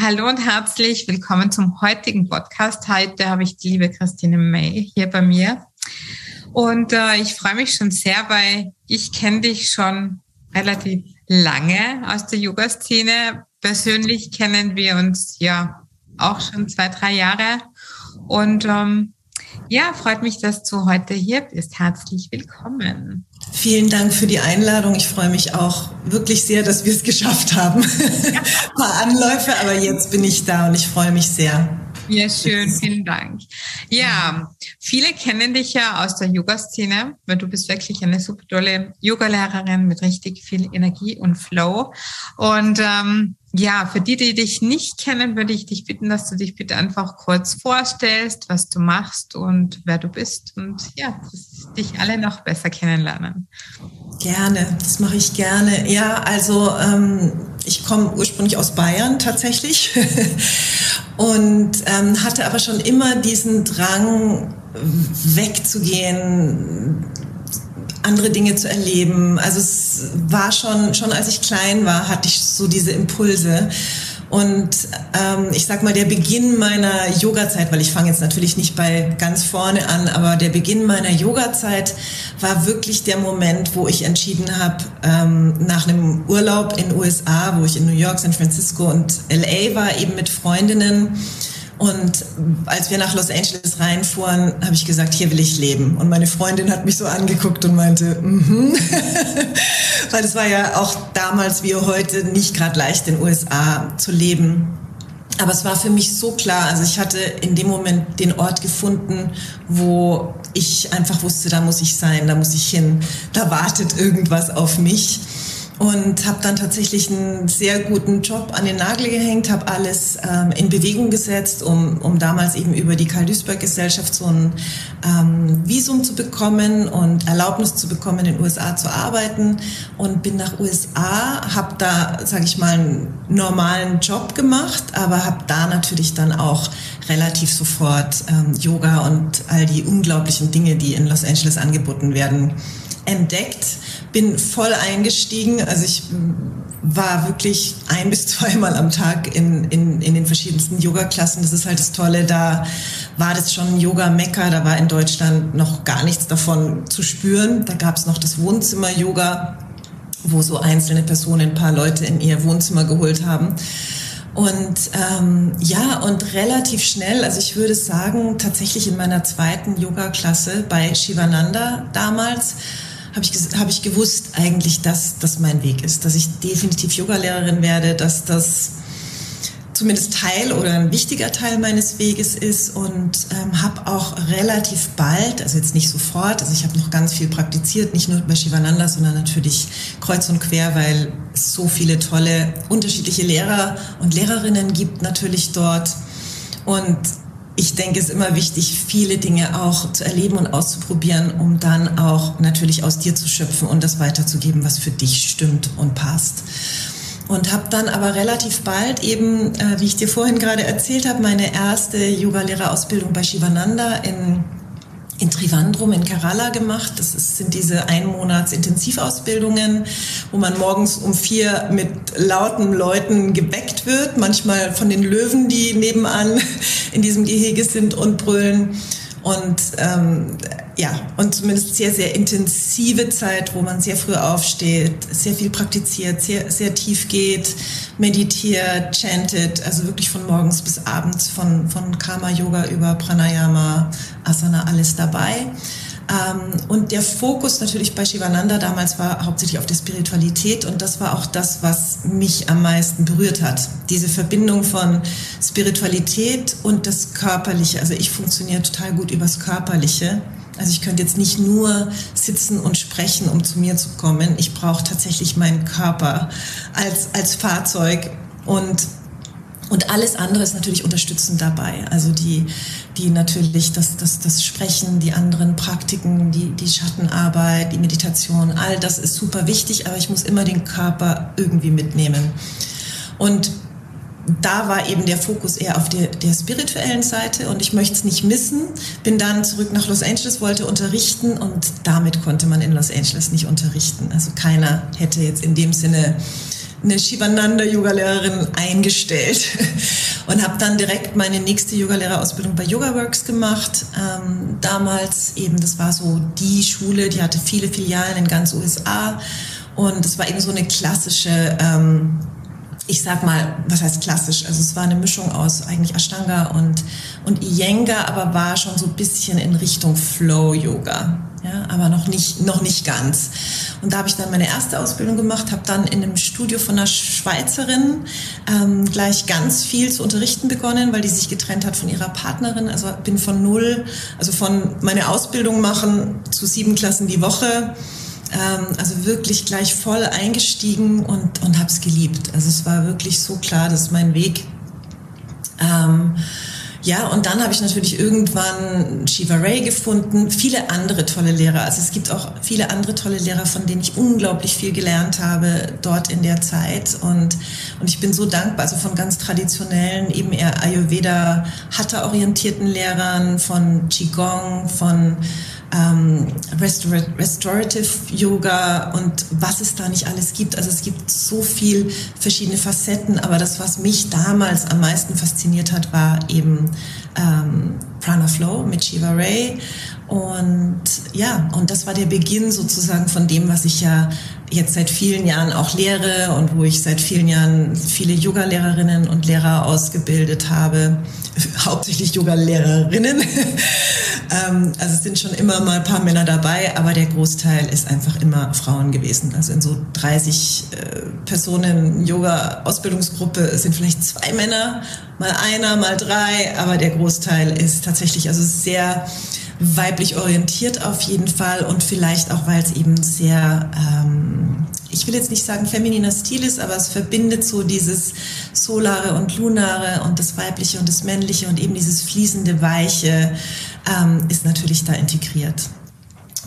Hallo und herzlich willkommen zum heutigen Podcast. Heute habe ich die liebe Christine May hier bei mir. Und äh, ich freue mich schon sehr, weil ich kenne dich schon relativ lange aus der Yoga-Szene. Persönlich kennen wir uns ja auch schon zwei, drei Jahre. Und ähm, ja, freut mich, dass du heute hier bist. Herzlich willkommen. Vielen Dank für die Einladung. Ich freue mich auch wirklich sehr, dass wir es geschafft haben. Ein paar Anläufe, aber jetzt bin ich da und ich freue mich sehr. Ja, schön, vielen Dank. Ja, viele kennen dich ja aus der Yoga-Szene, weil du bist wirklich eine super tolle Yoga-Lehrerin mit richtig viel Energie und Flow. Und ähm, ja, für die, die dich nicht kennen, würde ich dich bitten, dass du dich bitte einfach kurz vorstellst, was du machst und wer du bist und ja, dass dich alle noch besser kennenlernen. Gerne, das mache ich gerne. Ja, also ähm, ich komme ursprünglich aus Bayern tatsächlich und ähm, hatte aber schon immer diesen Drang, wegzugehen, andere Dinge zu erleben. Also es war schon, schon als ich klein war, hatte ich so diese Impulse. Und ähm, ich sag mal, der Beginn meiner Yoga-Zeit, weil ich fange jetzt natürlich nicht bei ganz vorne an, aber der Beginn meiner Yoga-Zeit war wirklich der Moment, wo ich entschieden habe, ähm, nach einem Urlaub in USA, wo ich in New York, San Francisco und LA war, eben mit Freundinnen, und als wir nach Los Angeles reinfuhren, habe ich gesagt, hier will ich leben. Und meine Freundin hat mich so angeguckt und meinte, mhm. Mm weil es war ja auch damals wie heute nicht gerade leicht in den USA zu leben. Aber es war für mich so klar, also ich hatte in dem Moment den Ort gefunden, wo ich einfach wusste, da muss ich sein, da muss ich hin, da wartet irgendwas auf mich und habe dann tatsächlich einen sehr guten Job an den Nagel gehängt, habe alles ähm, in Bewegung gesetzt, um, um damals eben über die Karl-Duisberg-Gesellschaft so ein ähm, Visum zu bekommen und Erlaubnis zu bekommen, in den USA zu arbeiten. Und bin nach USA, habe da, sage ich mal, einen normalen Job gemacht, aber habe da natürlich dann auch relativ sofort ähm, Yoga und all die unglaublichen Dinge, die in Los Angeles angeboten werden, entdeckt bin voll eingestiegen. Also ich war wirklich ein bis zweimal am Tag in, in, in den verschiedensten Yoga-Klassen. Das ist halt das Tolle. Da war das schon Yoga-Mekka. Da war in Deutschland noch gar nichts davon zu spüren. Da gab es noch das Wohnzimmer-Yoga, wo so einzelne Personen ein paar Leute in ihr Wohnzimmer geholt haben. Und ähm, ja, und relativ schnell, also ich würde sagen, tatsächlich in meiner zweiten Yoga-Klasse bei Shivananda damals, habe ich, hab ich gewusst eigentlich, dass das mein Weg ist, dass ich definitiv Yogalehrerin werde, dass das zumindest Teil oder ein wichtiger Teil meines Weges ist und ähm, habe auch relativ bald, also jetzt nicht sofort, also ich habe noch ganz viel praktiziert, nicht nur bei Shivananda, sondern natürlich kreuz und quer, weil es so viele tolle unterschiedliche Lehrer und Lehrerinnen gibt natürlich dort. Und ich denke, es ist immer wichtig, viele Dinge auch zu erleben und auszuprobieren, um dann auch natürlich aus dir zu schöpfen und das weiterzugeben, was für dich stimmt und passt. Und habe dann aber relativ bald eben, äh, wie ich dir vorhin gerade erzählt habe, meine erste Yoga-Lehrerausbildung bei Shivananda in in Trivandrum in Kerala gemacht. Das ist, sind diese Einmonats Intensivausbildungen, wo man morgens um vier mit lauten Leuten geweckt wird, manchmal von den Löwen, die nebenan in diesem Gehege sind und brüllen. Und ähm, ja, und zumindest sehr, sehr intensive Zeit, wo man sehr früh aufsteht, sehr viel praktiziert, sehr, sehr tief geht, meditiert, chantet, also wirklich von morgens bis abends, von, von Karma-Yoga über Pranayama, Asana, alles dabei. Ähm, und der Fokus natürlich bei Shivananda damals war hauptsächlich auf der Spiritualität und das war auch das, was mich am meisten berührt hat. Diese Verbindung von Spiritualität und das Körperliche. Also ich funktioniere total gut übers Körperliche. Also ich könnte jetzt nicht nur sitzen und sprechen, um zu mir zu kommen. Ich brauche tatsächlich meinen Körper als, als Fahrzeug und und alles andere ist natürlich unterstützend dabei. Also die, die natürlich das, das, das Sprechen, die anderen Praktiken, die, die Schattenarbeit, die Meditation, all das ist super wichtig, aber ich muss immer den Körper irgendwie mitnehmen. Und da war eben der Fokus eher auf der, der spirituellen Seite und ich möchte es nicht missen. Bin dann zurück nach Los Angeles, wollte unterrichten und damit konnte man in Los Angeles nicht unterrichten. Also keiner hätte jetzt in dem Sinne eine Shivananda-Yoga-Lehrerin eingestellt und habe dann direkt meine nächste Yogalehrerausbildung bei YogaWorks gemacht. Ähm, damals eben, das war so die Schule, die hatte viele Filialen in ganz USA und es war eben so eine klassische ähm, ich sag mal, was heißt klassisch? Also es war eine Mischung aus eigentlich Ashtanga und, und Iyengar, aber war schon so ein bisschen in Richtung Flow-Yoga. Ja, aber noch nicht, noch nicht ganz. Und da habe ich dann meine erste Ausbildung gemacht, habe dann in einem Studio von einer Schweizerin ähm, gleich ganz viel zu unterrichten begonnen, weil die sich getrennt hat von ihrer Partnerin. Also bin von null, also von meine Ausbildung machen zu sieben Klassen die Woche ähm, also wirklich gleich voll eingestiegen und, und habe es geliebt. Also es war wirklich so klar, das ist mein Weg. Ähm, ja, und dann habe ich natürlich irgendwann Shiva Ray gefunden, viele andere tolle Lehrer. Also es gibt auch viele andere tolle Lehrer, von denen ich unglaublich viel gelernt habe dort in der Zeit. Und, und ich bin so dankbar, also von ganz traditionellen, eben eher Ayurveda, Hatha-orientierten Lehrern, von Qigong, von ähm, Restorative Yoga und was es da nicht alles gibt. Also es gibt so viel verschiedene Facetten, aber das, was mich damals am meisten fasziniert hat, war eben ähm, Prana Flow mit Shiva Ray. Und ja, und das war der Beginn sozusagen von dem, was ich ja jetzt seit vielen Jahren auch lehre und wo ich seit vielen Jahren viele Yoga-Lehrerinnen und Lehrer ausgebildet habe, hauptsächlich Yoga-Lehrerinnen. ähm, also es sind schon immer mal ein paar Männer dabei, aber der Großteil ist einfach immer Frauen gewesen. Also in so 30 äh, Personen Yoga-Ausbildungsgruppe sind vielleicht zwei Männer, mal einer, mal drei, aber der Großteil ist tatsächlich also sehr weiblich orientiert auf jeden Fall und vielleicht auch, weil es eben sehr, ähm, ich will jetzt nicht sagen femininer Stil ist, aber es verbindet so dieses Solare und Lunare und das Weibliche und das Männliche und eben dieses fließende Weiche ähm, ist natürlich da integriert.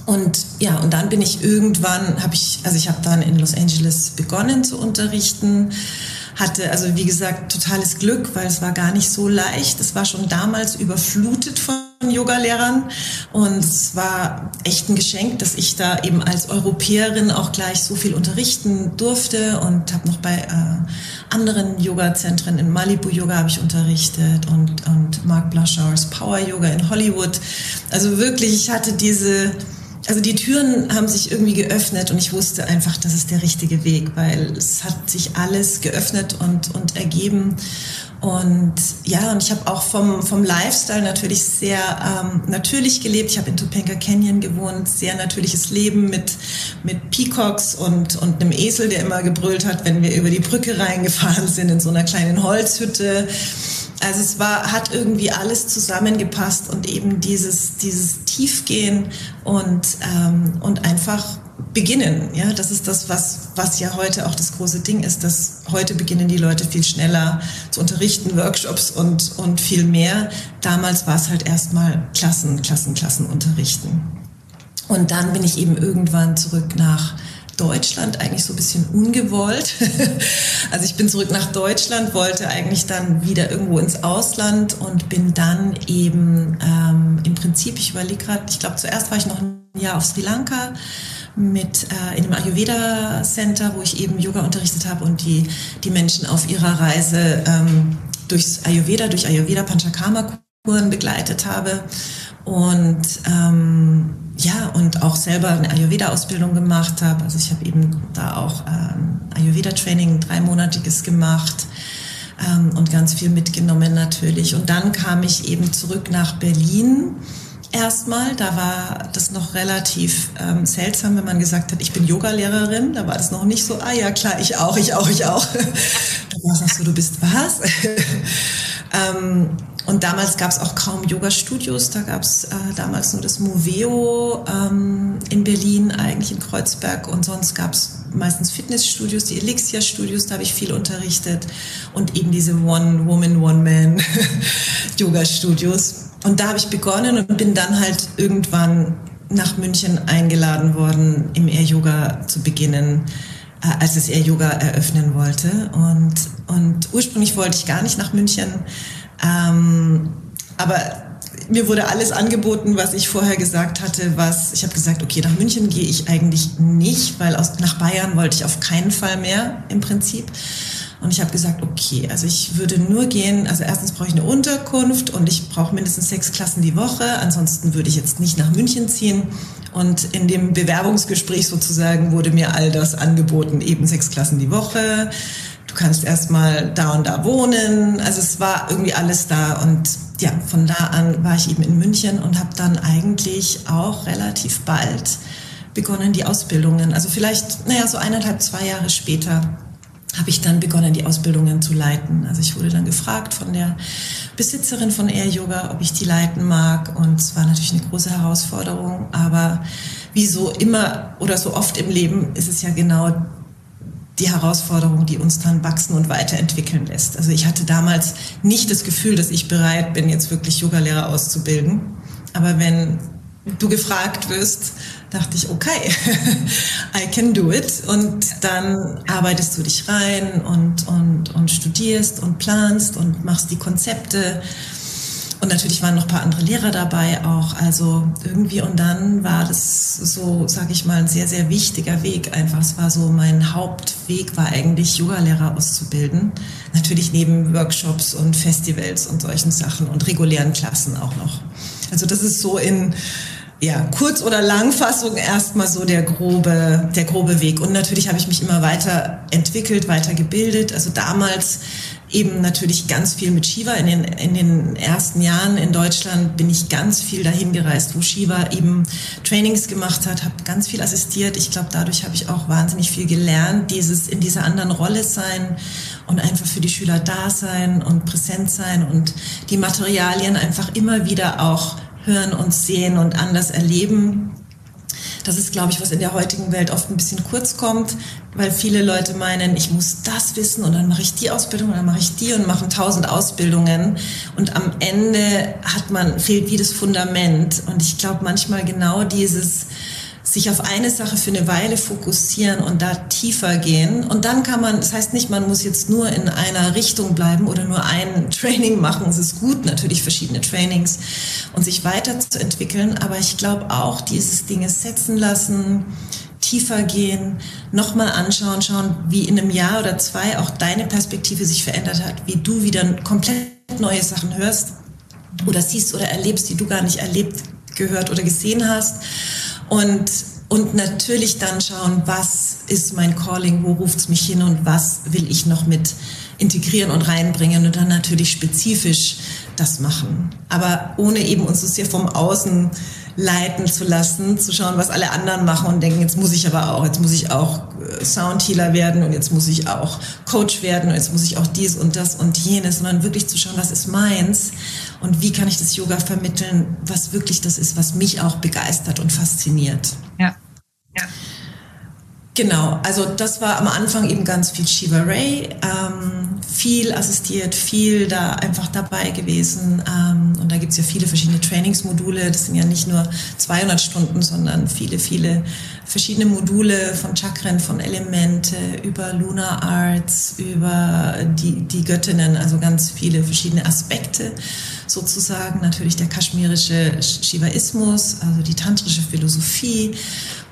Und ja, und dann bin ich irgendwann, habe ich, also ich habe dann in Los Angeles begonnen zu unterrichten hatte also wie gesagt totales Glück, weil es war gar nicht so leicht. Es war schon damals überflutet von Yogalehrern und es war echt ein Geschenk, dass ich da eben als Europäerin auch gleich so viel unterrichten durfte und habe noch bei äh, anderen Yoga-Zentren in Malibu Yoga habe ich unterrichtet und und Mark Blushowers Power Yoga in Hollywood. Also wirklich, ich hatte diese also die Türen haben sich irgendwie geöffnet und ich wusste einfach, das ist der richtige Weg, weil es hat sich alles geöffnet und, und ergeben. Und ja, und ich habe auch vom, vom Lifestyle natürlich sehr ähm, natürlich gelebt. Ich habe in Topanga Canyon gewohnt, sehr natürliches Leben mit, mit Peacocks und, und einem Esel, der immer gebrüllt hat, wenn wir über die Brücke reingefahren sind, in so einer kleinen Holzhütte. Also es war, hat irgendwie alles zusammengepasst und eben dieses, dieses Tiefgehen und, ähm, und einfach beginnen. Ja, das ist das, was, was ja heute auch das große Ding ist, dass heute beginnen die Leute viel schneller zu unterrichten, Workshops und, und viel mehr. Damals war es halt erstmal Klassen, Klassen, Klassen unterrichten. Und dann bin ich eben irgendwann zurück nach Deutschland eigentlich so ein bisschen ungewollt. Also ich bin zurück nach Deutschland, wollte eigentlich dann wieder irgendwo ins Ausland und bin dann eben ähm, im Prinzip, ich überlege gerade, ich glaube zuerst war ich noch ein Jahr auf Sri Lanka mit äh, in einem Ayurveda Center, wo ich eben Yoga unterrichtet habe und die die Menschen auf ihrer Reise ähm, durchs Ayurveda, durch Ayurveda Panchakarma Kuren begleitet habe und ähm, ja, und auch selber eine Ayurveda-Ausbildung gemacht habe. Also ich habe eben da auch ähm, Ayurveda-Training, dreimonatiges gemacht ähm, und ganz viel mitgenommen natürlich. Und dann kam ich eben zurück nach Berlin erstmal. Da war das noch relativ ähm, seltsam, wenn man gesagt hat, ich bin Yogalehrerin. Da war das noch nicht so, ah ja klar, ich auch, ich auch, ich auch. da war es so, du bist was? ähm, und damals gab es auch kaum Yoga-Studios. Da gab es äh, damals nur das Moveo ähm, in Berlin, eigentlich in Kreuzberg. Und sonst gab es meistens Fitnessstudios, die Elixir-Studios, da habe ich viel unterrichtet. Und eben diese One-Woman, One-Man-Yoga-Studios. Und da habe ich begonnen und bin dann halt irgendwann nach München eingeladen worden, im Air Yoga zu beginnen äh, als es Air Yoga eröffnen wollte. Und, und ursprünglich wollte ich gar nicht nach München. Ähm, aber mir wurde alles angeboten, was ich vorher gesagt hatte, was ich habe gesagt, okay, nach München gehe ich eigentlich nicht, weil aus, nach Bayern wollte ich auf keinen Fall mehr im Prinzip. Und ich habe gesagt, okay, also ich würde nur gehen, also erstens brauche ich eine Unterkunft und ich brauche mindestens sechs Klassen die Woche, ansonsten würde ich jetzt nicht nach München ziehen. Und in dem Bewerbungsgespräch sozusagen wurde mir all das angeboten, eben sechs Klassen die Woche. Du kannst erstmal da und da wohnen. Also es war irgendwie alles da und ja, von da an war ich eben in München und habe dann eigentlich auch relativ bald begonnen, die Ausbildungen, also vielleicht, naja, so eineinhalb, zwei Jahre später habe ich dann begonnen, die Ausbildungen zu leiten. Also ich wurde dann gefragt von der Besitzerin von Air Yoga, ob ich die leiten mag. Und es war natürlich eine große Herausforderung. Aber wie so immer oder so oft im Leben ist es ja genau die Herausforderung, die uns dann wachsen und weiterentwickeln lässt. Also ich hatte damals nicht das Gefühl, dass ich bereit bin, jetzt wirklich Yogalehrer auszubilden. Aber wenn du gefragt wirst, dachte ich, okay, I can do it. Und dann arbeitest du dich rein und, und, und studierst und planst und machst die Konzepte. Und natürlich waren noch ein paar andere Lehrer dabei auch. Also irgendwie und dann war das so, sage ich mal, ein sehr, sehr wichtiger Weg einfach. Es war so, mein Hauptweg war eigentlich Yogalehrer auszubilden. Natürlich neben Workshops und Festivals und solchen Sachen und regulären Klassen auch noch. Also das ist so in ja, Kurz- oder Langfassung erstmal so der grobe, der grobe Weg. Und natürlich habe ich mich immer weiter entwickelt, weiter gebildet. Also damals eben natürlich ganz viel mit Shiva. In den, in den ersten Jahren in Deutschland bin ich ganz viel dahin gereist, wo Shiva eben Trainings gemacht hat, habe ganz viel assistiert. Ich glaube, dadurch habe ich auch wahnsinnig viel gelernt, dieses in dieser anderen Rolle sein und einfach für die Schüler da sein und präsent sein und die Materialien einfach immer wieder auch hören und sehen und anders erleben. Das ist, glaube ich, was in der heutigen Welt oft ein bisschen kurz kommt, weil viele Leute meinen, ich muss das wissen und dann mache ich die Ausbildung und dann mache ich die und machen tausend Ausbildungen und am Ende hat man, fehlt wie das Fundament. Und ich glaube manchmal genau dieses, sich auf eine Sache für eine Weile fokussieren und da tiefer gehen. Und dann kann man, das heißt nicht, man muss jetzt nur in einer Richtung bleiben oder nur ein Training machen. Es ist gut, natürlich verschiedene Trainings und sich weiterzuentwickeln. Aber ich glaube auch, dieses Dinge setzen lassen, tiefer gehen, nochmal anschauen, schauen, wie in einem Jahr oder zwei auch deine Perspektive sich verändert hat, wie du wieder komplett neue Sachen hörst oder siehst oder erlebst, die du gar nicht erlebt, gehört oder gesehen hast und, und natürlich dann schauen, was ist mein Calling, wo ruft es mich hin und was will ich noch mit integrieren und reinbringen und dann natürlich spezifisch das machen. Aber ohne eben uns so sehr vom Außen leiten zu lassen, zu schauen, was alle anderen machen und denken, jetzt muss ich aber auch, jetzt muss ich auch äh, Soundhealer werden und jetzt muss ich auch Coach werden und jetzt muss ich auch dies und das und jenes, sondern wirklich zu schauen, was ist meins und wie kann ich das Yoga vermitteln, was wirklich das ist, was mich auch begeistert und fasziniert. Ja. Genau, also das war am Anfang eben ganz viel Shiva Ray, ähm, viel assistiert, viel da einfach dabei gewesen. Ähm, und da gibt's ja viele verschiedene Trainingsmodule. Das sind ja nicht nur 200 Stunden, sondern viele, viele verschiedene Module von Chakren, von Elemente, über Lunar Arts, über die, die Göttinnen, also ganz viele verschiedene Aspekte sozusagen. Natürlich der kaschmirische Shivaismus, also die tantrische Philosophie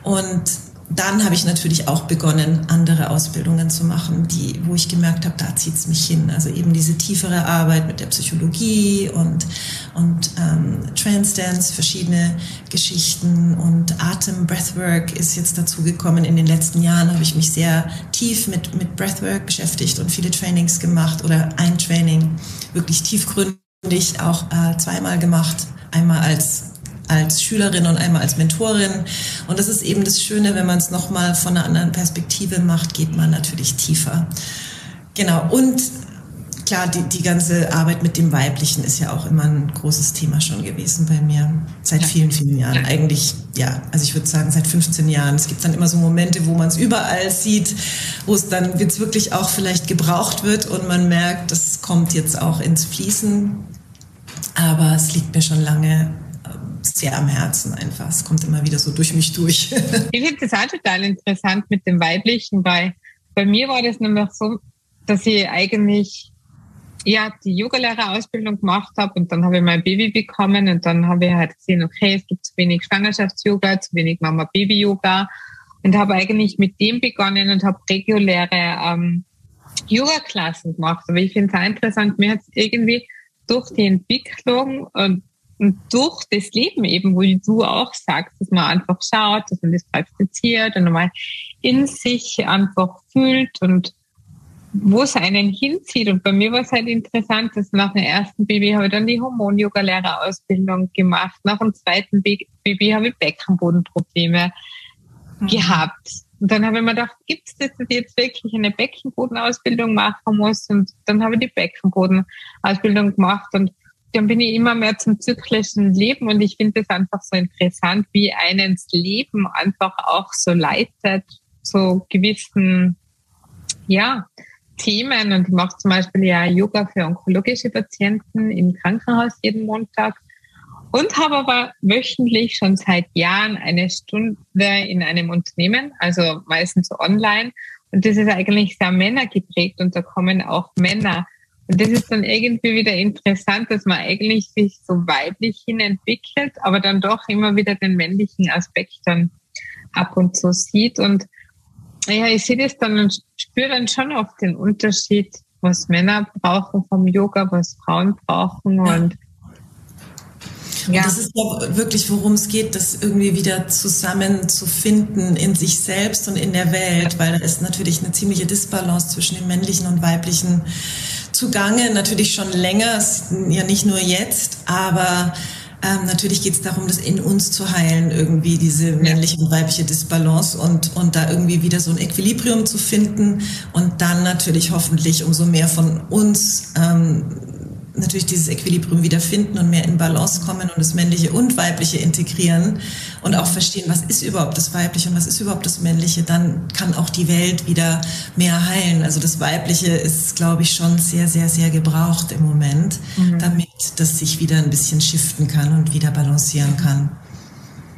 und dann habe ich natürlich auch begonnen, andere Ausbildungen zu machen, die, wo ich gemerkt habe, da zieht es mich hin. Also eben diese tiefere Arbeit mit der Psychologie und, und ähm, Trance-Dance, verschiedene Geschichten und Atem, Breathwork ist jetzt dazu gekommen. In den letzten Jahren habe ich mich sehr tief mit, mit Breathwork beschäftigt und viele Trainings gemacht oder ein Training wirklich tiefgründig auch äh, zweimal gemacht. Einmal als als Schülerin und einmal als Mentorin. Und das ist eben das Schöne, wenn man es nochmal von einer anderen Perspektive macht, geht man natürlich tiefer. Genau. Und klar, die, die ganze Arbeit mit dem Weiblichen ist ja auch immer ein großes Thema schon gewesen bei mir. Seit vielen, vielen Jahren. Eigentlich, ja, also ich würde sagen, seit 15 Jahren. Es gibt dann immer so Momente, wo man es überall sieht, wo es dann jetzt wirklich auch vielleicht gebraucht wird und man merkt, das kommt jetzt auch ins Fließen. Aber es liegt mir schon lange sehr am Herzen einfach. Es kommt immer wieder so durch mich durch. ich finde das auch total interessant mit dem Weiblichen, weil bei mir war das nämlich so, dass ich eigentlich ja, die Yogalehrerausbildung gemacht habe und dann habe ich mein Baby bekommen und dann habe ich halt gesehen, okay, es gibt zu wenig Schwangerschafts-Yoga, zu wenig Mama-Baby-Yoga und habe eigentlich mit dem begonnen und habe reguläre ähm, Yoga-Klassen gemacht. Aber ich finde es auch interessant, mir hat es irgendwie durch die Entwicklung und, und durch das Leben eben, wo du auch sagst, dass man einfach schaut, dass man das praktiziert und mal in sich einfach fühlt und wo es einen hinzieht. Und bei mir war es halt interessant, dass nach dem ersten Baby habe ich dann die Hormon-Yoga-Lehrerausbildung gemacht. Nach dem zweiten Baby habe ich Beckenbodenprobleme mhm. gehabt. Und dann habe ich mir gedacht, gibt es das, dass ich jetzt wirklich eine Beckenbodenausbildung machen muss? Und dann habe ich die Beckenbodenausbildung gemacht und dann bin ich immer mehr zum zyklischen Leben und ich finde es einfach so interessant, wie einen das Leben einfach auch so leitet zu gewissen, ja, Themen und ich mache zum Beispiel ja Yoga für onkologische Patienten im Krankenhaus jeden Montag und habe aber wöchentlich schon seit Jahren eine Stunde in einem Unternehmen, also meistens online. Und das ist eigentlich sehr männergeprägt und da kommen auch Männer. Und das ist dann irgendwie wieder interessant, dass man eigentlich sich so weiblich hin entwickelt, aber dann doch immer wieder den männlichen Aspekt dann ab und zu sieht. Und ja, ich sehe das dann und spüre dann schon oft den Unterschied, was Männer brauchen vom Yoga, was Frauen brauchen und ja. Und das ist ja wirklich, worum es geht, das irgendwie wieder zusammenzufinden in sich selbst und in der Welt, weil da ist natürlich eine ziemliche Disbalance zwischen dem männlichen und weiblichen zugange, natürlich schon länger, ja nicht nur jetzt, aber ähm, natürlich geht es darum, das in uns zu heilen, irgendwie diese männliche und weibliche Disbalance und, und da irgendwie wieder so ein Equilibrium zu finden und dann natürlich hoffentlich umso mehr von uns ähm, natürlich dieses Equilibrium wiederfinden und mehr in Balance kommen und das Männliche und Weibliche integrieren und auch verstehen, was ist überhaupt das Weibliche und was ist überhaupt das Männliche, dann kann auch die Welt wieder mehr heilen. Also das Weibliche ist, glaube ich, schon sehr, sehr, sehr gebraucht im Moment, mhm. damit das sich wieder ein bisschen shiften kann und wieder balancieren kann.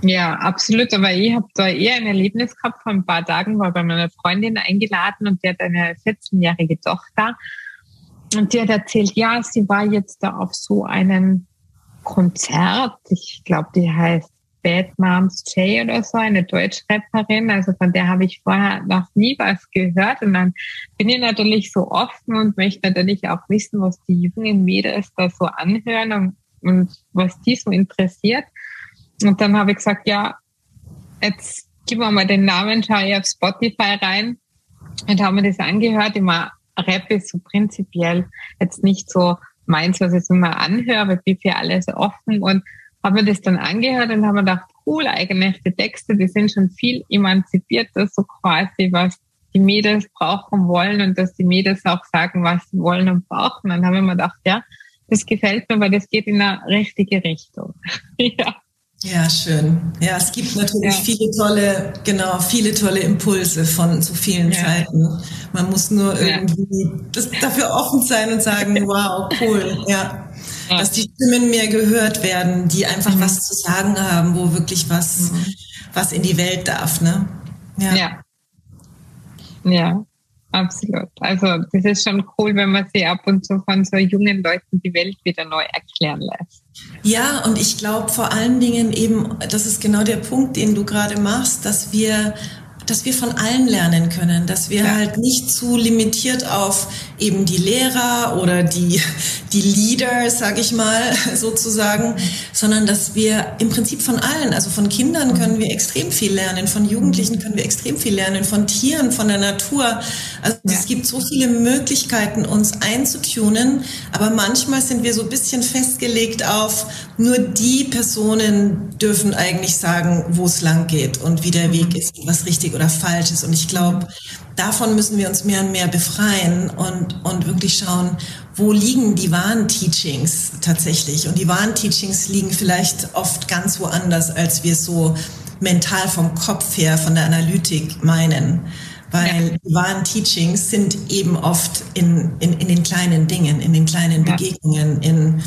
Ja, absolut. Aber ich habe da eher ein Erlebnis gehabt vor ein paar Tagen, war bei meiner Freundin eingeladen und die hat eine 14-jährige Tochter. Und die hat erzählt, ja, sie war jetzt da auf so einem Konzert. Ich glaube, die heißt Bad Moms J oder so, eine Deutschrapperin. Also von der habe ich vorher noch nie was gehört. Und dann bin ich natürlich so offen und möchte natürlich auch wissen, was die jungen Mädels da so anhören und, und was die so interessiert. Und dann habe ich gesagt, ja, jetzt gib mir mal den Namen, schau ich auf Spotify rein und habe mir das angehört. Immer Rap ist so prinzipiell jetzt nicht so meins, was ich so mal anhöre, aber ich bin für alles offen und habe mir das dann angehört und habe mir gedacht, cool, eigentlich die Texte, die sind schon viel emanzipierter, so quasi, was die Mädels brauchen wollen und dass die Mädels auch sagen, was sie wollen und brauchen. Dann habe ich mir gedacht, ja, das gefällt mir, weil das geht in eine richtige Richtung. ja. Ja, schön. Ja, es gibt natürlich ja. viele tolle, genau, viele tolle Impulse von zu vielen ja. Zeiten. Man muss nur irgendwie das, dafür offen sein und sagen, wow, cool, ja. ja. Dass die Stimmen mehr gehört werden, die einfach mhm. was zu sagen haben, wo wirklich was, mhm. was in die Welt darf, ne? Ja. Ja. Absolut. Also das ist schon cool, wenn man sie ab und zu von so jungen Leuten die Welt wieder neu erklären lässt. Ja, und ich glaube vor allen Dingen eben, das ist genau der Punkt, den du gerade machst, dass wir dass wir von allen lernen können, dass wir ja. halt nicht zu limitiert auf eben die Lehrer oder die, die Leader, sag ich mal, sozusagen, sondern dass wir im Prinzip von allen, also von Kindern können wir extrem viel lernen, von Jugendlichen können wir extrem viel lernen, von Tieren, von der Natur. Also ja. es gibt so viele Möglichkeiten, uns einzutunen, aber manchmal sind wir so ein bisschen festgelegt auf, nur die Personen dürfen eigentlich sagen, wo es lang geht und wie der Weg ist, was richtig oder falsch ist. Und ich glaube, davon müssen wir uns mehr und mehr befreien und, und wirklich schauen, wo liegen die wahren Teachings tatsächlich. Und die wahren Teachings liegen vielleicht oft ganz woanders, als wir so mental vom Kopf her, von der Analytik meinen. Weil ja. die wahren Teachings sind eben oft in, in, in den kleinen Dingen, in den kleinen Begegnungen, in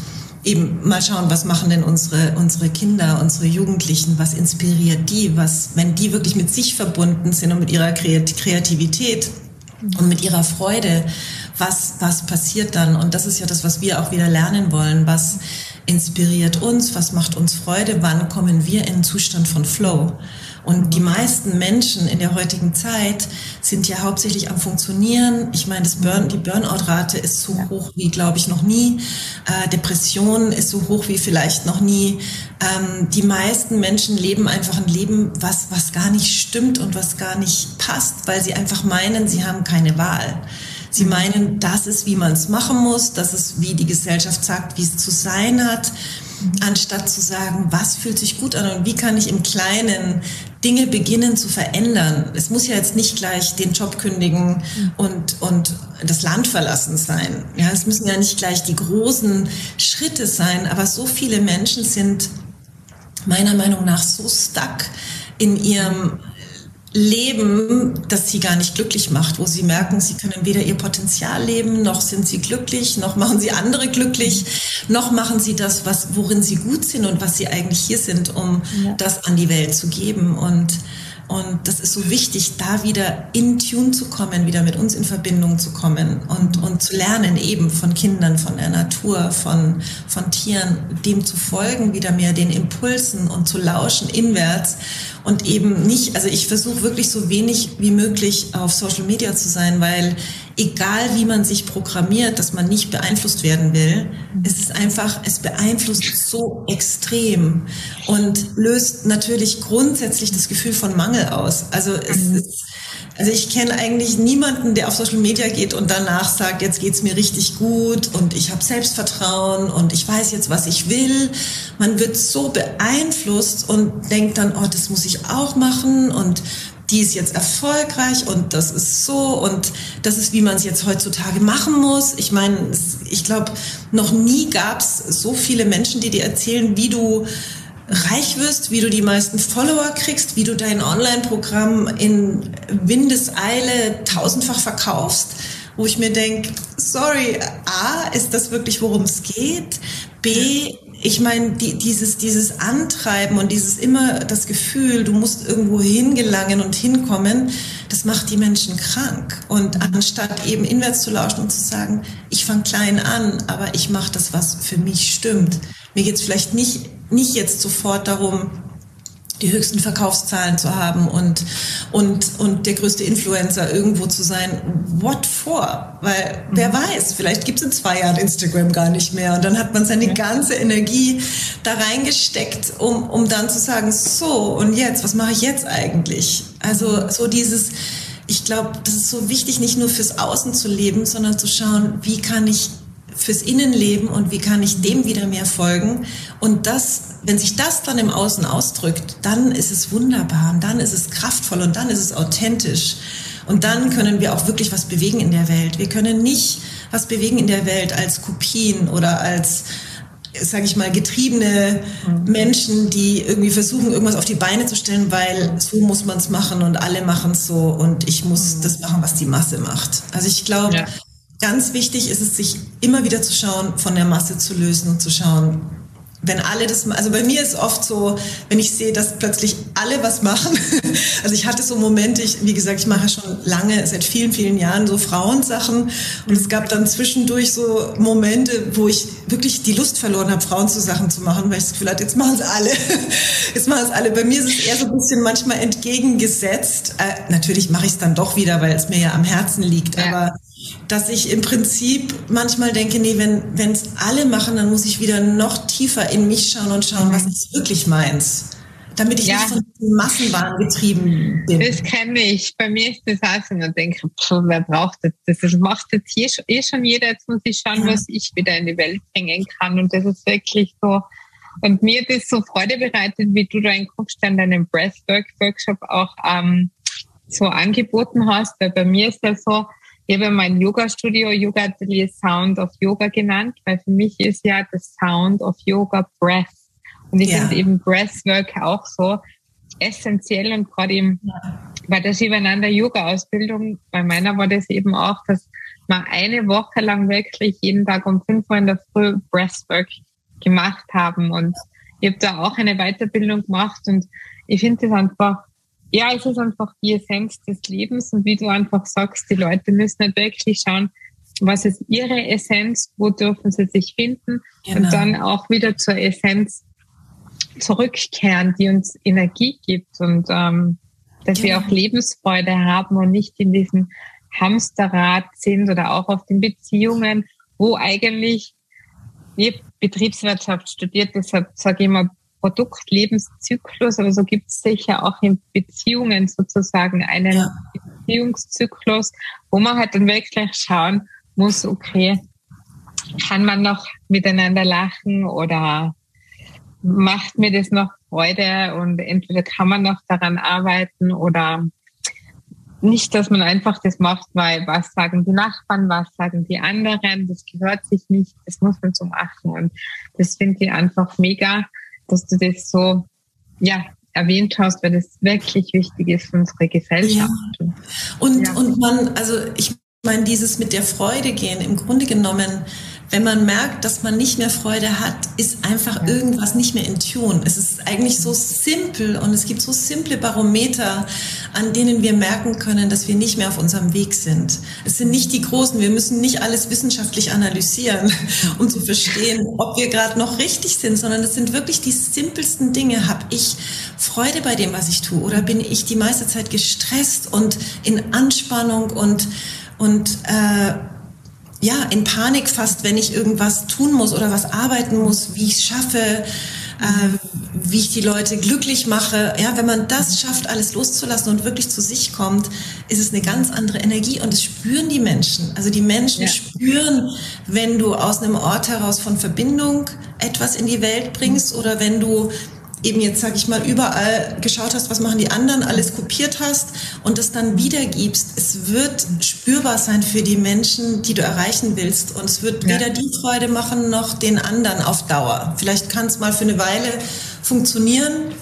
eben mal schauen, was machen denn unsere, unsere Kinder, unsere Jugendlichen, was inspiriert die, was, wenn die wirklich mit sich verbunden sind und mit ihrer Kreativität und mit ihrer Freude, was, was passiert dann? Und das ist ja das, was wir auch wieder lernen wollen. Was inspiriert uns? Was macht uns Freude? Wann kommen wir in einen Zustand von Flow? Und die meisten Menschen in der heutigen Zeit sind ja hauptsächlich am Funktionieren. Ich meine, Burn, die Burnout-Rate ist so hoch wie, glaube ich, noch nie. Äh, Depression ist so hoch wie vielleicht noch nie. Ähm, die meisten Menschen leben einfach ein Leben, was, was gar nicht stimmt und was gar nicht passt, weil sie einfach meinen, sie haben keine Wahl. Sie meinen, das ist, wie man es machen muss, das ist, wie die Gesellschaft sagt, wie es zu sein hat anstatt zu sagen, was fühlt sich gut an und wie kann ich im Kleinen Dinge beginnen zu verändern. Es muss ja jetzt nicht gleich den Job kündigen und, und das Land verlassen sein. Ja, es müssen ja nicht gleich die großen Schritte sein, aber so viele Menschen sind meiner Meinung nach so stuck in ihrem Leben, das sie gar nicht glücklich macht, wo sie merken, sie können weder ihr Potenzial leben, noch sind sie glücklich, noch machen sie andere glücklich, noch machen sie das, was, worin sie gut sind und was sie eigentlich hier sind, um ja. das an die Welt zu geben. Und und das ist so wichtig, da wieder in Tune zu kommen, wieder mit uns in Verbindung zu kommen und, und zu lernen eben von Kindern, von der Natur, von, von Tieren, dem zu folgen, wieder mehr den Impulsen und zu lauschen inwärts und eben nicht, also ich versuche wirklich so wenig wie möglich auf Social Media zu sein, weil egal wie man sich programmiert, dass man nicht beeinflusst werden will, es ist einfach, es beeinflusst so extrem und löst natürlich grundsätzlich das Gefühl von Mangel aus. Also es mhm. ist, also ich kenne eigentlich niemanden, der auf Social Media geht und danach sagt, jetzt geht's mir richtig gut und ich habe Selbstvertrauen und ich weiß jetzt, was ich will. Man wird so beeinflusst und denkt dann, oh, das muss ich auch machen und die ist jetzt erfolgreich und das ist so und das ist, wie man es jetzt heutzutage machen muss. Ich meine, ich glaube, noch nie gab es so viele Menschen, die dir erzählen, wie du reich wirst, wie du die meisten Follower kriegst, wie du dein Online-Programm in Windeseile tausendfach verkaufst, wo ich mir denke, sorry, A, ist das wirklich, worum es geht? B, ich meine, die, dieses, dieses Antreiben und dieses immer das Gefühl, du musst irgendwo hingelangen und hinkommen, das macht die Menschen krank. Und anstatt eben inwärts zu lauschen und zu sagen, ich fange klein an, aber ich mache das, was für mich stimmt. Mir geht es vielleicht nicht, nicht jetzt sofort darum, die höchsten Verkaufszahlen zu haben und, und, und der größte Influencer irgendwo zu sein. What for? Weil wer mhm. weiß, vielleicht gibt es in zwei Jahren Instagram gar nicht mehr. Und dann hat man seine ganze Energie da reingesteckt, um, um dann zu sagen, so, und jetzt, was mache ich jetzt eigentlich? Also so dieses, ich glaube, das ist so wichtig, nicht nur fürs Außen zu leben, sondern zu schauen, wie kann ich fürs Innenleben und wie kann ich dem wieder mehr folgen. Und das, wenn sich das dann im Außen ausdrückt, dann ist es wunderbar und dann ist es kraftvoll und dann ist es authentisch. Und dann können wir auch wirklich was bewegen in der Welt. Wir können nicht was bewegen in der Welt als Kopien oder als sage ich mal, getriebene Menschen, die irgendwie versuchen, irgendwas auf die Beine zu stellen, weil so muss man es machen und alle machen es so und ich muss das machen, was die Masse macht. Also ich glaube, ja. Ganz wichtig ist es, sich immer wieder zu schauen, von der Masse zu lösen und zu schauen, wenn alle das, also bei mir ist oft so, wenn ich sehe, dass plötzlich alle was machen. Also ich hatte so Momente, ich, wie gesagt, ich mache schon lange, seit vielen, vielen Jahren so Frauensachen und es gab dann zwischendurch so Momente, wo ich wirklich die Lust verloren habe, Frauen zu Sachen zu machen, weil ich das Gefühl hatte, jetzt machen es alle. Jetzt machen es alle. Bei mir ist es eher so ein bisschen manchmal entgegengesetzt. Äh, natürlich mache ich es dann doch wieder, weil es mir ja am Herzen liegt, ja. aber dass ich im Prinzip manchmal denke, nee, wenn es alle machen, dann muss ich wieder noch tiefer in mich schauen und schauen, was ist wirklich meins. Damit ich ja. nicht von Massenwahn getrieben bin. Das kenne ich. Bei mir ist das auch so. Und denke, pff, wer braucht das? Das macht jetzt hier eh schon jeder. Jetzt muss ich schauen, ja. was ich wieder in die Welt bringen kann. Und das ist wirklich so. Und mir hat das so Freude bereitet, wie du da in deinen Breathwork-Workshop auch ähm, so angeboten hast. Weil bei mir ist das so, ich habe mein Yoga-Studio Yoga Atelier Sound of Yoga genannt, weil für mich ist ja das Sound of Yoga Breath. Und ich ja. finde eben Breathwork auch so essentiell und gerade eben bei der Shivananda Yoga-Ausbildung, bei meiner war das eben auch, dass wir eine Woche lang wirklich jeden Tag um 5 Uhr in der Früh Breathwork gemacht haben. Und ich habe da auch eine Weiterbildung gemacht und ich finde das einfach ja, es ist einfach die Essenz des Lebens und wie du einfach sagst, die Leute müssen nicht wirklich schauen, was ist ihre Essenz, wo dürfen sie sich finden genau. und dann auch wieder zur Essenz zurückkehren, die uns Energie gibt und ähm, dass genau. wir auch Lebensfreude haben und nicht in diesem Hamsterrad sind oder auch auf den Beziehungen, wo eigentlich, ich Betriebswirtschaft studiert, deshalb sage ich immer Produktlebenszyklus, aber so gibt es sicher auch in Beziehungen sozusagen einen ja. Beziehungszyklus, wo man halt dann wirklich schauen muss, okay, kann man noch miteinander lachen oder macht mir das noch Freude und entweder kann man noch daran arbeiten oder nicht, dass man einfach das macht, weil was sagen die Nachbarn, was sagen die anderen, das gehört sich nicht, das muss man so machen. Und das finde ich einfach mega, dass du das so, ja, erwähnt hast, weil das wirklich wichtig ist für unsere Gesellschaft. Ja. Und, ja. und man, also ich meine, dieses mit der Freude gehen, im Grunde genommen wenn man merkt, dass man nicht mehr Freude hat, ist einfach irgendwas nicht mehr in Tune. Es ist eigentlich so simpel und es gibt so simple Barometer, an denen wir merken können, dass wir nicht mehr auf unserem Weg sind. Es sind nicht die großen, wir müssen nicht alles wissenschaftlich analysieren, um zu verstehen, ob wir gerade noch richtig sind, sondern es sind wirklich die simpelsten Dinge. Habe ich Freude bei dem, was ich tue oder bin ich die meiste Zeit gestresst und in Anspannung und, und äh, ja, in Panik fast, wenn ich irgendwas tun muss oder was arbeiten muss, wie ich es schaffe, äh, wie ich die Leute glücklich mache. Ja, wenn man das schafft, alles loszulassen und wirklich zu sich kommt, ist es eine ganz andere Energie und es spüren die Menschen. Also die Menschen ja. spüren, wenn du aus einem Ort heraus von Verbindung etwas in die Welt bringst oder wenn du eben jetzt, sag ich mal, überall geschaut hast, was machen die anderen, alles kopiert hast und das dann wiedergibst. Es wird spürbar sein für die Menschen, die du erreichen willst. Und es wird ja. weder die Freude machen, noch den anderen auf Dauer. Vielleicht kann es mal für eine Weile funktionieren,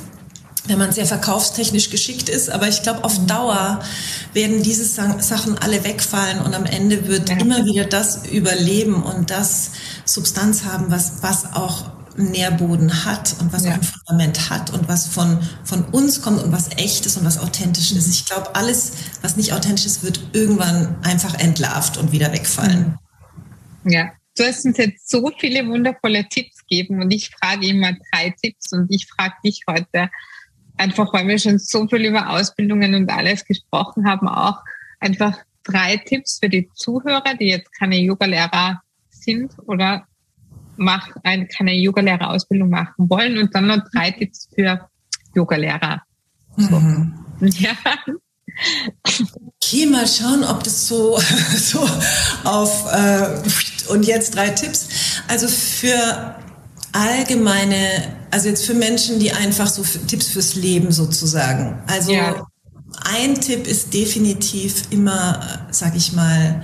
wenn man sehr verkaufstechnisch geschickt ist. Aber ich glaube, auf mhm. Dauer werden diese Sachen alle wegfallen und am Ende wird ja. immer wieder das überleben und das Substanz haben, was, was auch Nährboden hat und was ja. ein Fundament hat und was von, von uns kommt und was echt ist und was authentisch ist. Ich glaube, alles, was nicht authentisch ist, wird irgendwann einfach entlarvt und wieder wegfallen. Ja, du hast uns jetzt so viele wundervolle Tipps gegeben und ich frage immer drei Tipps und ich frage dich heute einfach, weil wir schon so viel über Ausbildungen und alles gesprochen haben, auch einfach drei Tipps für die Zuhörer, die jetzt keine Yoga-Lehrer sind oder mach eine, keine Yogalehrerausbildung machen wollen und dann noch drei Tipps für Yogalehrer. So. Mhm. Ja. Okay, mal schauen, ob das so, so auf äh, und jetzt drei Tipps. Also für allgemeine, also jetzt für Menschen, die einfach so für, Tipps fürs Leben sozusagen. Also ja. ein Tipp ist definitiv immer, sag ich mal,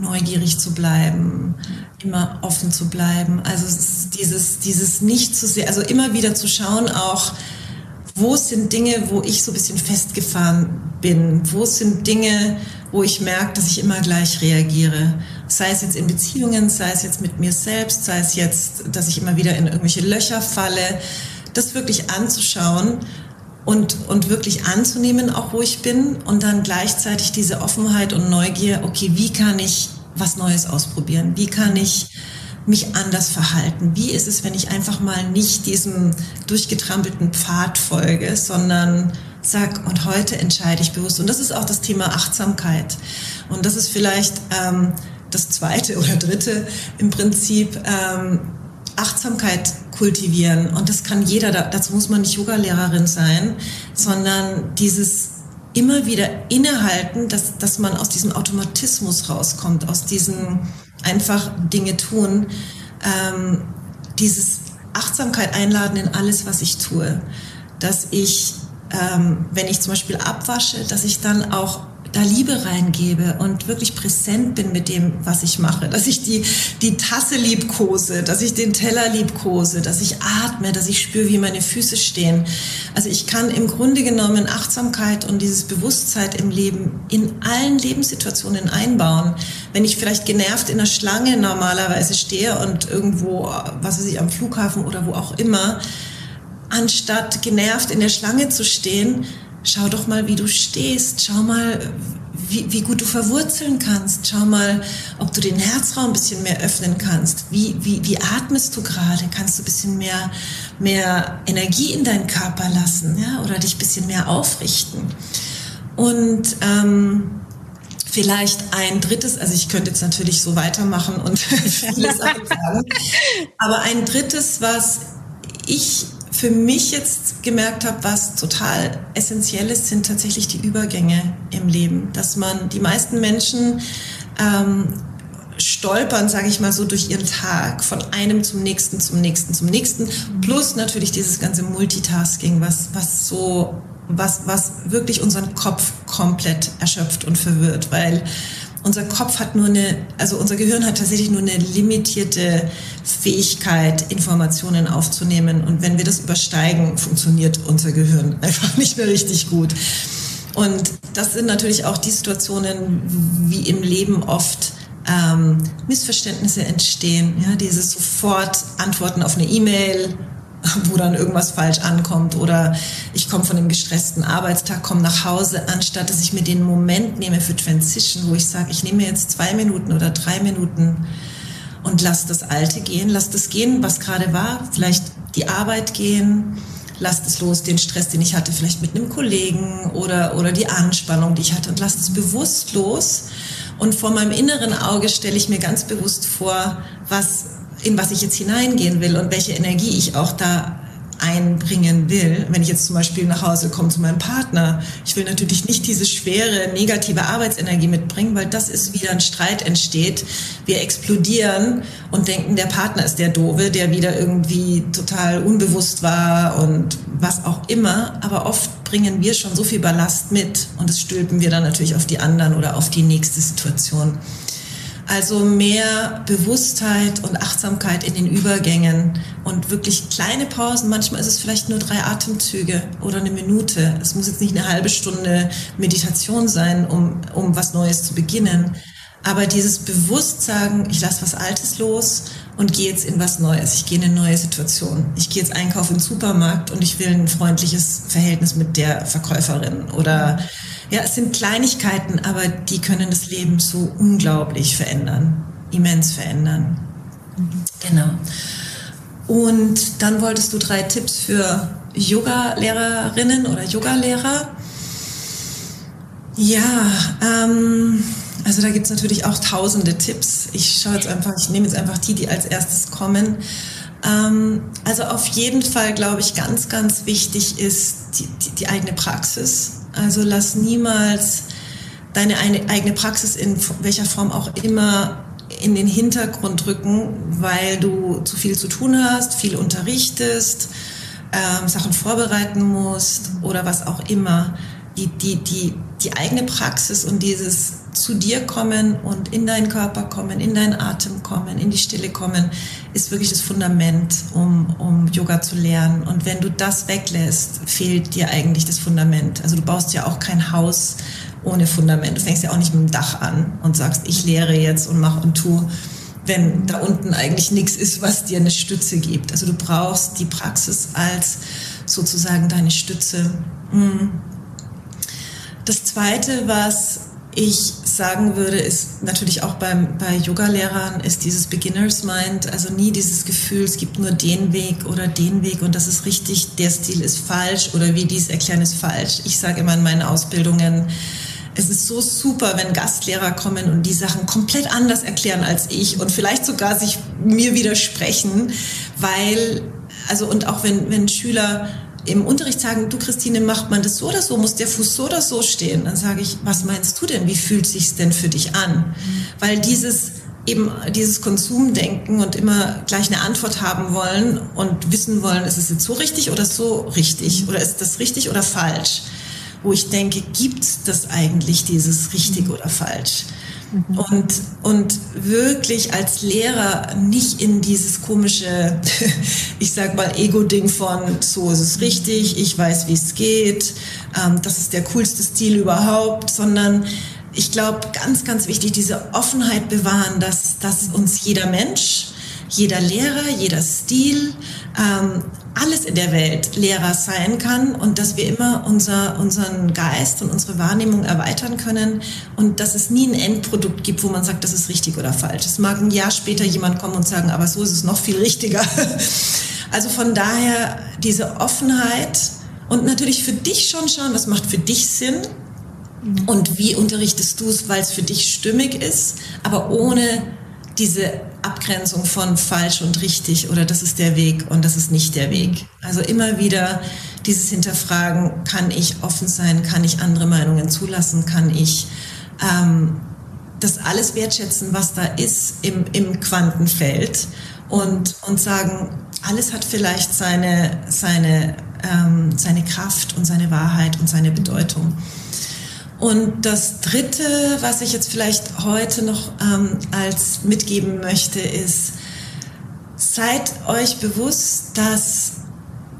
neugierig zu bleiben, immer offen zu bleiben. Also dieses, dieses nicht zu sehr, also immer wieder zu schauen auch, wo sind Dinge, wo ich so ein bisschen festgefahren bin? Wo sind Dinge, wo ich merke, dass ich immer gleich reagiere? Sei es jetzt in Beziehungen, sei es jetzt mit mir selbst, sei es jetzt, dass ich immer wieder in irgendwelche Löcher falle. Das wirklich anzuschauen und, und wirklich anzunehmen, auch wo ich bin und dann gleichzeitig diese Offenheit und Neugier, okay, wie kann ich was Neues ausprobieren? Wie kann ich mich anders verhalten? Wie ist es, wenn ich einfach mal nicht diesem durchgetrampelten Pfad folge, sondern sag, und heute entscheide ich bewusst. Und das ist auch das Thema Achtsamkeit. Und das ist vielleicht ähm, das zweite oder dritte im Prinzip. Ähm, Achtsamkeit kultivieren. Und das kann jeder, dazu muss man nicht Yogalehrerin sein, sondern dieses immer wieder innehalten, dass, dass man aus diesem Automatismus rauskommt, aus diesem einfach Dinge tun, ähm, dieses Achtsamkeit einladen in alles, was ich tue. Dass ich, ähm, wenn ich zum Beispiel abwasche, dass ich dann auch da Liebe reingebe und wirklich präsent bin mit dem, was ich mache, dass ich die, die Tasse liebkose, dass ich den Teller liebkose, dass ich atme, dass ich spüre, wie meine Füße stehen. Also ich kann im Grunde genommen Achtsamkeit und dieses Bewusstsein im Leben in allen Lebenssituationen einbauen. Wenn ich vielleicht genervt in der Schlange normalerweise stehe und irgendwo, was weiß ich, am Flughafen oder wo auch immer, anstatt genervt in der Schlange zu stehen, schau doch mal, wie du stehst, schau mal, wie, wie gut du verwurzeln kannst. Schau mal, ob du den Herzraum ein bisschen mehr öffnen kannst. Wie, wie, wie atmest du gerade? Kannst du ein bisschen mehr, mehr Energie in deinen Körper lassen ja? oder dich ein bisschen mehr aufrichten? Und ähm, vielleicht ein drittes, also ich könnte jetzt natürlich so weitermachen und vieles sagen, aber ein drittes, was ich für mich jetzt gemerkt habe, was total essentiell ist, sind tatsächlich die Übergänge im Leben. Dass man, die meisten Menschen ähm, stolpern, sage ich mal so, durch ihren Tag von einem zum nächsten, zum nächsten, zum nächsten. Plus natürlich dieses ganze Multitasking, was, was so, was, was wirklich unseren Kopf komplett erschöpft und verwirrt, weil unser Kopf hat nur eine, also unser Gehirn hat tatsächlich nur eine limitierte Fähigkeit, Informationen aufzunehmen. Und wenn wir das übersteigen, funktioniert unser Gehirn einfach nicht mehr richtig gut. Und das sind natürlich auch die Situationen, wie im Leben oft ähm, Missverständnisse entstehen. Ja, dieses sofort Antworten auf eine E-Mail, wo dann irgendwas falsch ankommt oder ich komme von einem gestressten Arbeitstag, komme nach Hause, anstatt dass ich mir den Moment nehme für Transition, wo ich sage, ich nehme jetzt zwei Minuten oder drei Minuten und lass das Alte gehen, lass das gehen, was gerade war, vielleicht die Arbeit gehen, lass das los, den Stress, den ich hatte, vielleicht mit einem Kollegen oder, oder die Anspannung, die ich hatte und lass das bewusst los. Und vor meinem inneren Auge stelle ich mir ganz bewusst vor, was in was ich jetzt hineingehen will und welche Energie ich auch da einbringen will. Wenn ich jetzt zum Beispiel nach Hause komme zu meinem Partner, ich will natürlich nicht diese schwere negative Arbeitsenergie mitbringen, weil das ist wieder ein Streit entsteht. Wir explodieren und denken, der Partner ist der Dove, der wieder irgendwie total unbewusst war und was auch immer. Aber oft bringen wir schon so viel Ballast mit und das stülpen wir dann natürlich auf die anderen oder auf die nächste Situation. Also mehr Bewusstheit und Achtsamkeit in den Übergängen und wirklich kleine Pausen. Manchmal ist es vielleicht nur drei Atemzüge oder eine Minute. Es muss jetzt nicht eine halbe Stunde Meditation sein, um, um was Neues zu beginnen. Aber dieses Bewusstsein, ich lasse was Altes los und gehe jetzt in was Neues. Ich gehe in eine neue Situation. Ich gehe jetzt einkaufen im Supermarkt und ich will ein freundliches Verhältnis mit der Verkäuferin oder ja, es sind Kleinigkeiten, aber die können das Leben so unglaublich verändern, immens verändern. Genau. Und dann wolltest du drei Tipps für Yoga-Lehrerinnen oder Yoga-Lehrer. Ja, ähm, also da gibt es natürlich auch tausende Tipps. Ich schaue jetzt einfach, ich nehme jetzt einfach die, die als erstes kommen. Ähm, also auf jeden Fall, glaube ich, ganz, ganz wichtig ist die, die, die eigene Praxis. Also lass niemals deine eigene Praxis in welcher Form auch immer in den Hintergrund rücken, weil du zu viel zu tun hast, viel unterrichtest, ähm, Sachen vorbereiten musst oder was auch immer. Die, die, die, die eigene Praxis und dieses zu dir kommen und in deinen Körper kommen, in deinen Atem kommen, in die Stille kommen, ist wirklich das Fundament, um, um Yoga zu lernen. Und wenn du das weglässt, fehlt dir eigentlich das Fundament. Also du baust ja auch kein Haus ohne Fundament. Du fängst ja auch nicht mit dem Dach an und sagst, ich lehre jetzt und mach und tu, wenn da unten eigentlich nichts ist, was dir eine Stütze gibt. Also du brauchst die Praxis als sozusagen deine Stütze. Mm. Das Zweite, was ich sagen würde, ist natürlich auch beim, bei Yoga-Lehrern ist dieses Beginners Mind, also nie dieses Gefühl, es gibt nur den Weg oder den Weg und das ist richtig, der Stil ist falsch oder wie dies erklären ist falsch. Ich sage immer in meinen Ausbildungen, es ist so super, wenn Gastlehrer kommen und die Sachen komplett anders erklären als ich und vielleicht sogar sich mir widersprechen, weil, also und auch wenn, wenn Schüler im Unterricht sagen, du Christine, macht man das so oder so, muss der Fuß so oder so stehen? Dann sage ich, was meinst du denn? Wie fühlt sich's denn für dich an? Weil dieses eben dieses Konsumdenken und immer gleich eine Antwort haben wollen und wissen wollen, ist es jetzt so richtig oder so richtig oder ist das richtig oder falsch? Wo ich denke, gibt das eigentlich dieses richtig oder falsch? Mhm. Und, und wirklich als Lehrer nicht in dieses komische, ich sag mal, Ego-Ding von, so ist es richtig, ich weiß, wie es geht, ähm, das ist der coolste Stil überhaupt, sondern ich glaube, ganz, ganz wichtig, diese Offenheit bewahren, dass, dass uns jeder Mensch, jeder Lehrer, jeder Stil ähm, alles in der Welt Lehrer sein kann und dass wir immer unser, unseren Geist und unsere Wahrnehmung erweitern können und dass es nie ein Endprodukt gibt, wo man sagt, das ist richtig oder falsch. Es mag ein Jahr später jemand kommen und sagen, aber so ist es noch viel richtiger. Also von daher diese Offenheit und natürlich für dich schon schauen, was macht für dich Sinn und wie unterrichtest du es, weil es für dich stimmig ist, aber ohne diese Abgrenzung von falsch und richtig oder das ist der Weg und das ist nicht der Weg. Also immer wieder dieses Hinterfragen, kann ich offen sein, kann ich andere Meinungen zulassen, kann ich ähm, das alles wertschätzen, was da ist im, im Quantenfeld und, und sagen, alles hat vielleicht seine, seine, ähm, seine Kraft und seine Wahrheit und seine Bedeutung. Und das Dritte, was ich jetzt vielleicht heute noch ähm, als mitgeben möchte, ist, seid euch bewusst, dass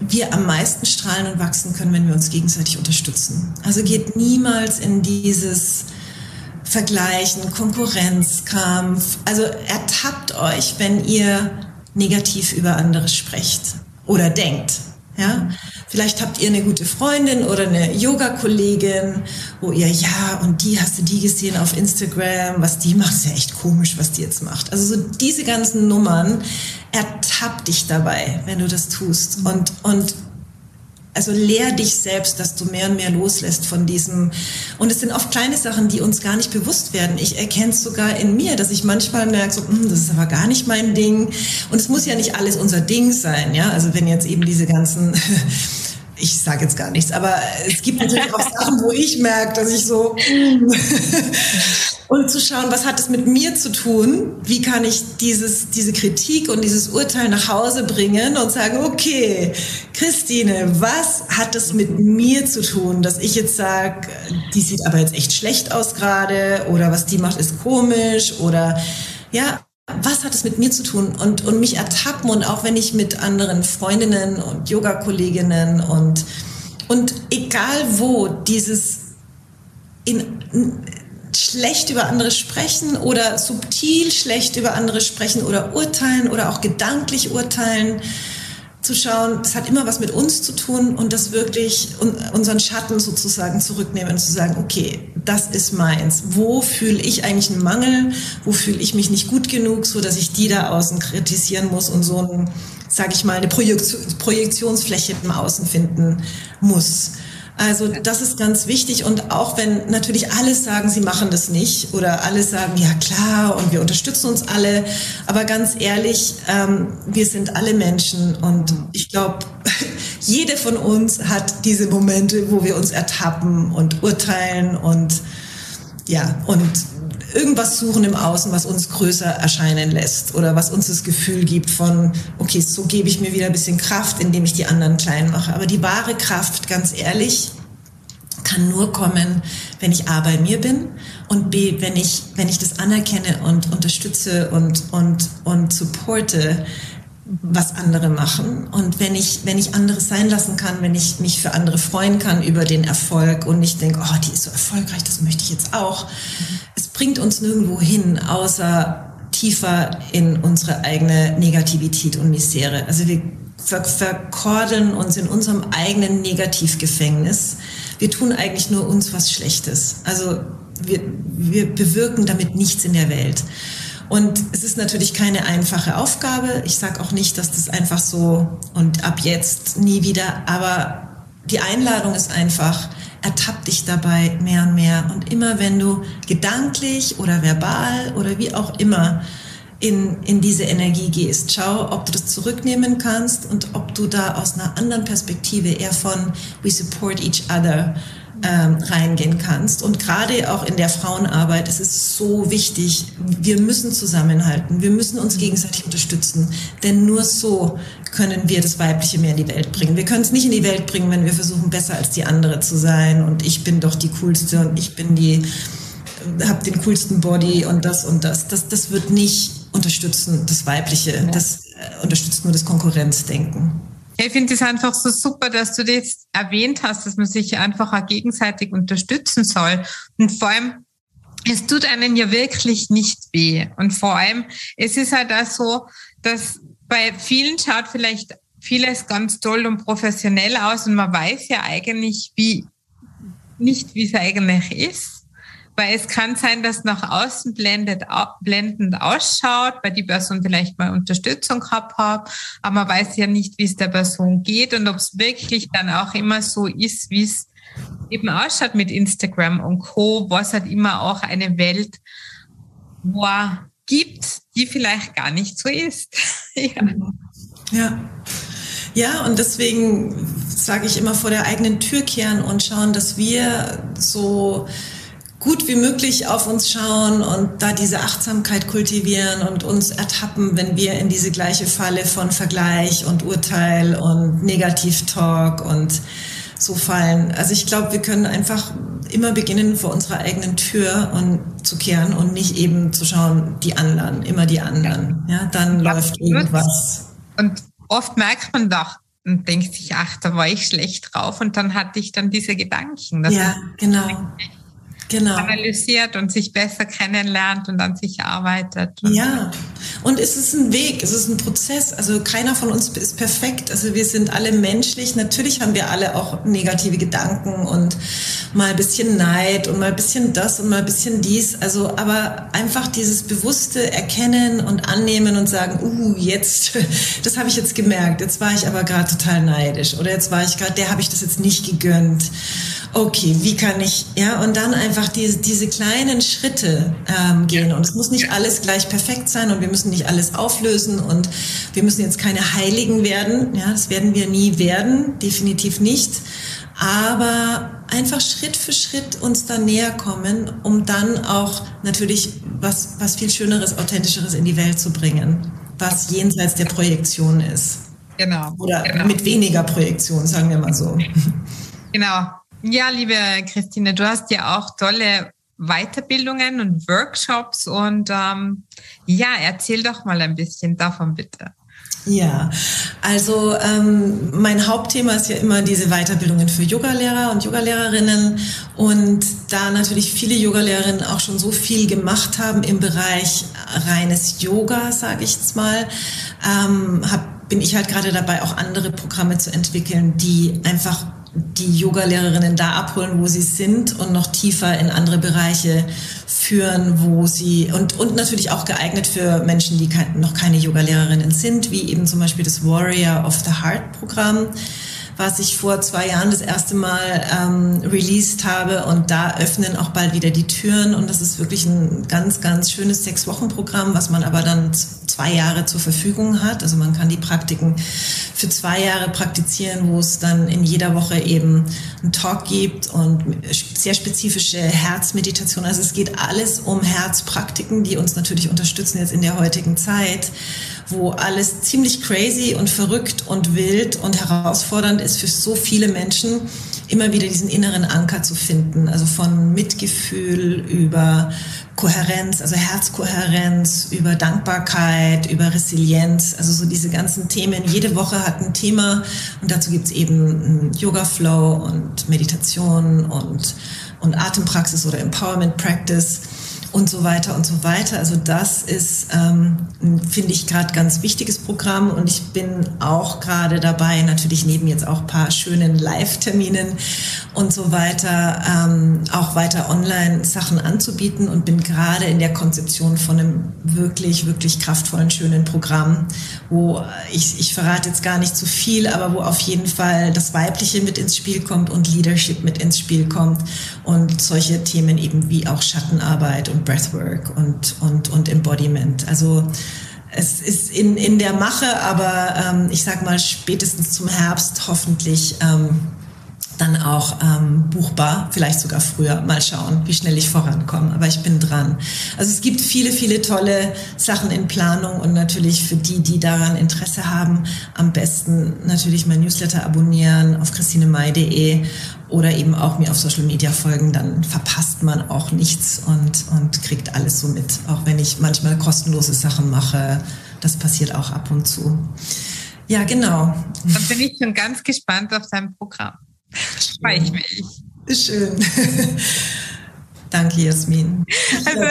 wir am meisten strahlen und wachsen können, wenn wir uns gegenseitig unterstützen. Also geht niemals in dieses Vergleichen, Konkurrenzkampf. Also ertappt euch, wenn ihr negativ über andere sprecht oder denkt. Ja, vielleicht habt ihr eine gute Freundin oder eine Yoga-Kollegin, wo ihr, ja, und die hast du die gesehen auf Instagram, was die macht, ist ja echt komisch, was die jetzt macht. Also so diese ganzen Nummern, ertappt dich dabei, wenn du das tust. Und, und also lehr dich selbst, dass du mehr und mehr loslässt von diesem. Und es sind oft kleine Sachen, die uns gar nicht bewusst werden. Ich erkenne es sogar in mir, dass ich manchmal merke, so, hm, das ist aber gar nicht mein Ding. Und es muss ja nicht alles unser Ding sein, ja. Also wenn jetzt eben diese ganzen ich sage jetzt gar nichts, aber es gibt natürlich auch Sachen, wo ich merke, dass ich so und zu schauen, was hat es mit mir zu tun? Wie kann ich dieses, diese Kritik und dieses Urteil nach Hause bringen und sagen, okay, Christine, was hat es mit mir zu tun, dass ich jetzt sage, die sieht aber jetzt echt schlecht aus gerade oder was die macht ist komisch oder ja, was hat es mit mir zu tun? Und, und mich ertappen. Und auch wenn ich mit anderen Freundinnen und Yoga-Kolleginnen und, und egal wo dieses in, schlecht über andere sprechen oder subtil schlecht über andere sprechen oder urteilen oder auch gedanklich urteilen, zu schauen, das hat immer was mit uns zu tun und das wirklich unseren Schatten sozusagen zurücknehmen und zu sagen, okay, das ist meins. Wo fühle ich eigentlich einen Mangel? Wo fühle ich mich nicht gut genug, so dass ich die da außen kritisieren muss und so ein, sage ich mal, eine Projektionsfläche im Außen finden muss. Also das ist ganz wichtig und auch wenn natürlich alle sagen, sie machen das nicht oder alle sagen, ja klar und wir unterstützen uns alle, aber ganz ehrlich, ähm, wir sind alle Menschen und ich glaube, jede von uns hat diese Momente, wo wir uns ertappen und urteilen und ja und irgendwas suchen im Außen, was uns größer erscheinen lässt oder was uns das Gefühl gibt von, okay, so gebe ich mir wieder ein bisschen Kraft, indem ich die anderen klein mache. Aber die wahre Kraft, ganz ehrlich, kann nur kommen, wenn ich A bei mir bin und B, wenn ich, wenn ich das anerkenne und unterstütze und, und, und supporte, was andere machen. Und wenn ich, wenn ich andere sein lassen kann, wenn ich mich für andere freuen kann über den Erfolg und nicht denke, oh, die ist so erfolgreich, das möchte ich jetzt auch. Mhm. Es bringt uns nirgendwo hin, außer tiefer in unsere eigene Negativität und Misere. Also wir ver verkordeln uns in unserem eigenen Negativgefängnis. Wir tun eigentlich nur uns was Schlechtes. Also wir, wir bewirken damit nichts in der Welt. Und es ist natürlich keine einfache Aufgabe. Ich sage auch nicht, dass das einfach so und ab jetzt nie wieder. Aber die Einladung ist einfach, ertapp dich dabei mehr und mehr. Und immer wenn du gedanklich oder verbal oder wie auch immer in, in diese Energie gehst, schau, ob du das zurücknehmen kannst und ob du da aus einer anderen Perspektive eher von we support each other ähm, reingehen kannst. Und gerade auch in der Frauenarbeit ist es so wichtig, wir müssen zusammenhalten, wir müssen uns gegenseitig unterstützen, denn nur so können wir das Weibliche mehr in die Welt bringen. Wir können es nicht in die Welt bringen, wenn wir versuchen, besser als die andere zu sein und ich bin doch die Coolste und ich bin die, habe den coolsten Body und das und das. Das, das wird nicht unterstützen, das Weibliche. Ja. Das äh, unterstützt nur das Konkurrenzdenken. Ich finde es einfach so super, dass du das erwähnt hast, dass man sich einfach auch gegenseitig unterstützen soll. Und vor allem, es tut einen ja wirklich nicht weh. Und vor allem, es ist halt auch so, dass bei vielen schaut vielleicht vieles ganz toll und professionell aus und man weiß ja eigentlich, wie, nicht wie es eigentlich ist. Weil es kann sein, dass nach außen blendet, blendend ausschaut, weil die Person vielleicht mal Unterstützung gehabt hat, aber man weiß ja nicht, wie es der Person geht und ob es wirklich dann auch immer so ist, wie es eben ausschaut mit Instagram und Co., was halt immer auch eine Welt wo gibt, die vielleicht gar nicht so ist. ja. ja. Ja, und deswegen sage ich immer vor der eigenen Tür kehren und schauen, dass wir so gut wie möglich auf uns schauen und da diese Achtsamkeit kultivieren und uns ertappen, wenn wir in diese gleiche Falle von Vergleich und Urteil und Negativ-Talk und so fallen. Also ich glaube, wir können einfach immer beginnen vor unserer eigenen Tür und zu kehren und nicht eben zu schauen, die anderen, immer die anderen. Ja, dann ja, läuft irgendwas. Und oft merkt man doch, und denkt sich, ach, da war ich schlecht drauf und dann hatte ich dann diese Gedanken. ja, genau genau. analysiert und sich besser kennenlernt und an sich arbeitet. Und ja, und es ist ein Weg, es ist ein Prozess. Also keiner von uns ist perfekt. Also wir sind alle menschlich. Natürlich haben wir alle auch negative Gedanken und mal ein bisschen Neid und mal ein bisschen das und mal ein bisschen dies. Also, aber einfach dieses bewusste Erkennen und Annehmen und sagen, uh, jetzt, das habe ich jetzt gemerkt. Jetzt war ich aber gerade total neidisch oder jetzt war ich gerade, der habe ich das jetzt nicht gegönnt okay, wie kann ich, ja, und dann einfach diese, diese kleinen Schritte ähm, gehen. Und es muss nicht alles gleich perfekt sein und wir müssen nicht alles auflösen und wir müssen jetzt keine Heiligen werden. Ja, das werden wir nie werden, definitiv nicht. Aber einfach Schritt für Schritt uns da näher kommen, um dann auch natürlich was, was viel Schöneres, Authentischeres in die Welt zu bringen, was jenseits der Projektion ist. Genau. Oder genau. mit weniger Projektion, sagen wir mal so. Genau. Ja, liebe Christine, du hast ja auch tolle Weiterbildungen und Workshops und ähm, ja, erzähl doch mal ein bisschen davon bitte. Ja, also ähm, mein Hauptthema ist ja immer diese Weiterbildungen für Yogalehrer und Yogalehrerinnen und da natürlich viele Yogalehrerinnen auch schon so viel gemacht haben im Bereich reines Yoga, sage ich jetzt mal, ähm, hab, bin ich halt gerade dabei, auch andere Programme zu entwickeln, die einfach die Yogalehrerinnen da abholen, wo sie sind und noch tiefer in andere Bereiche führen, wo sie und, und natürlich auch geeignet für Menschen, die noch keine Yogalehrerinnen sind, wie eben zum Beispiel das Warrior of the Heart Programm was ich vor zwei Jahren das erste Mal ähm, released habe und da öffnen auch bald wieder die Türen und das ist wirklich ein ganz, ganz schönes Sechs-Wochen-Programm, was man aber dann zwei Jahre zur Verfügung hat. Also man kann die Praktiken für zwei Jahre praktizieren, wo es dann in jeder Woche eben einen Talk gibt und sehr spezifische Herzmeditation. Also es geht alles um Herzpraktiken, die uns natürlich unterstützen jetzt in der heutigen Zeit wo alles ziemlich crazy und verrückt und wild und herausfordernd ist für so viele Menschen, immer wieder diesen inneren Anker zu finden. Also von Mitgefühl über Kohärenz, also Herzkohärenz, über Dankbarkeit, über Resilienz, also so diese ganzen Themen. Jede Woche hat ein Thema und dazu gibt's eben Yoga Flow und Meditation und, und Atempraxis oder Empowerment Practice und so weiter und so weiter. Also das ist, ähm, finde ich, gerade ganz wichtiges Programm und ich bin auch gerade dabei, natürlich neben jetzt auch paar schönen Live-Terminen und so weiter, ähm, auch weiter Online-Sachen anzubieten und bin gerade in der Konzeption von einem wirklich, wirklich kraftvollen, schönen Programm, wo ich, ich verrate jetzt gar nicht zu viel, aber wo auf jeden Fall das Weibliche mit ins Spiel kommt und Leadership mit ins Spiel kommt und solche Themen eben wie auch Schattenarbeit und Breathwork und, und, und Embodiment. Also es ist in, in der Mache, aber ähm, ich sag mal spätestens zum Herbst hoffentlich ähm, dann auch ähm, buchbar, vielleicht sogar früher. Mal schauen, wie schnell ich vorankomme. Aber ich bin dran. Also es gibt viele, viele tolle Sachen in Planung und natürlich für die, die daran Interesse haben, am besten natürlich mein Newsletter abonnieren auf christinemai.de oder eben auch mir auf Social Media folgen. Dann verpasst man auch nichts und, und kriegt alles so mit. Auch wenn ich manchmal kostenlose Sachen mache. Das passiert auch ab und zu. Ja, genau. Dann bin ich schon ganz gespannt auf dein Programm. Freue ich mich. Schön. Danke, Jasmin. Also,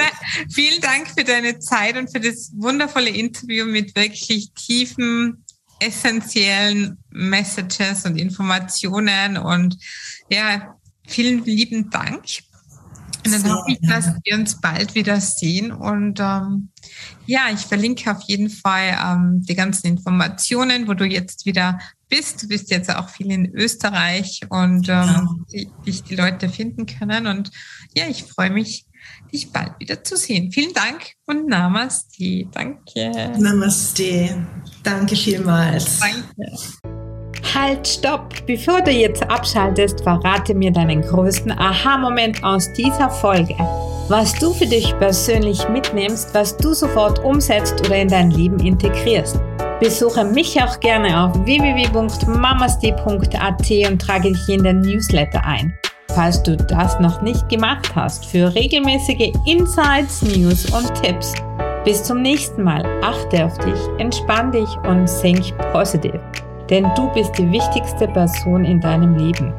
vielen Dank für deine Zeit und für das wundervolle Interview mit wirklich tiefen essentiellen Messages und Informationen und ja, vielen lieben Dank. Und dann hoffe ich, dass wir uns bald wieder sehen. Und ähm, ja, ich verlinke auf jeden Fall ähm, die ganzen Informationen, wo du jetzt wieder bist. Du bist jetzt auch viel in Österreich und ähm, ja. die, dich die Leute finden können. Und ja, ich freue mich, dich bald wieder zu sehen. Vielen Dank und Namaste. Danke. Namaste. Danke vielmals. Danke. Halt, stopp! Bevor du jetzt abschaltest, verrate mir deinen größten Aha-Moment aus dieser Folge. Was du für dich persönlich mitnimmst, was du sofort umsetzt oder in dein Leben integrierst. Besuche mich auch gerne auf www.mamasti.at und trage dich in den Newsletter ein. Falls du das noch nicht gemacht hast, für regelmäßige Insights, News und Tipps. Bis zum nächsten Mal. Achte auf dich, entspann dich und think positive denn du bist die wichtigste Person in deinem Leben.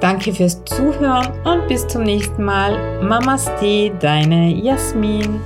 Danke fürs Zuhören und bis zum nächsten Mal. Mamaste, deine Jasmin.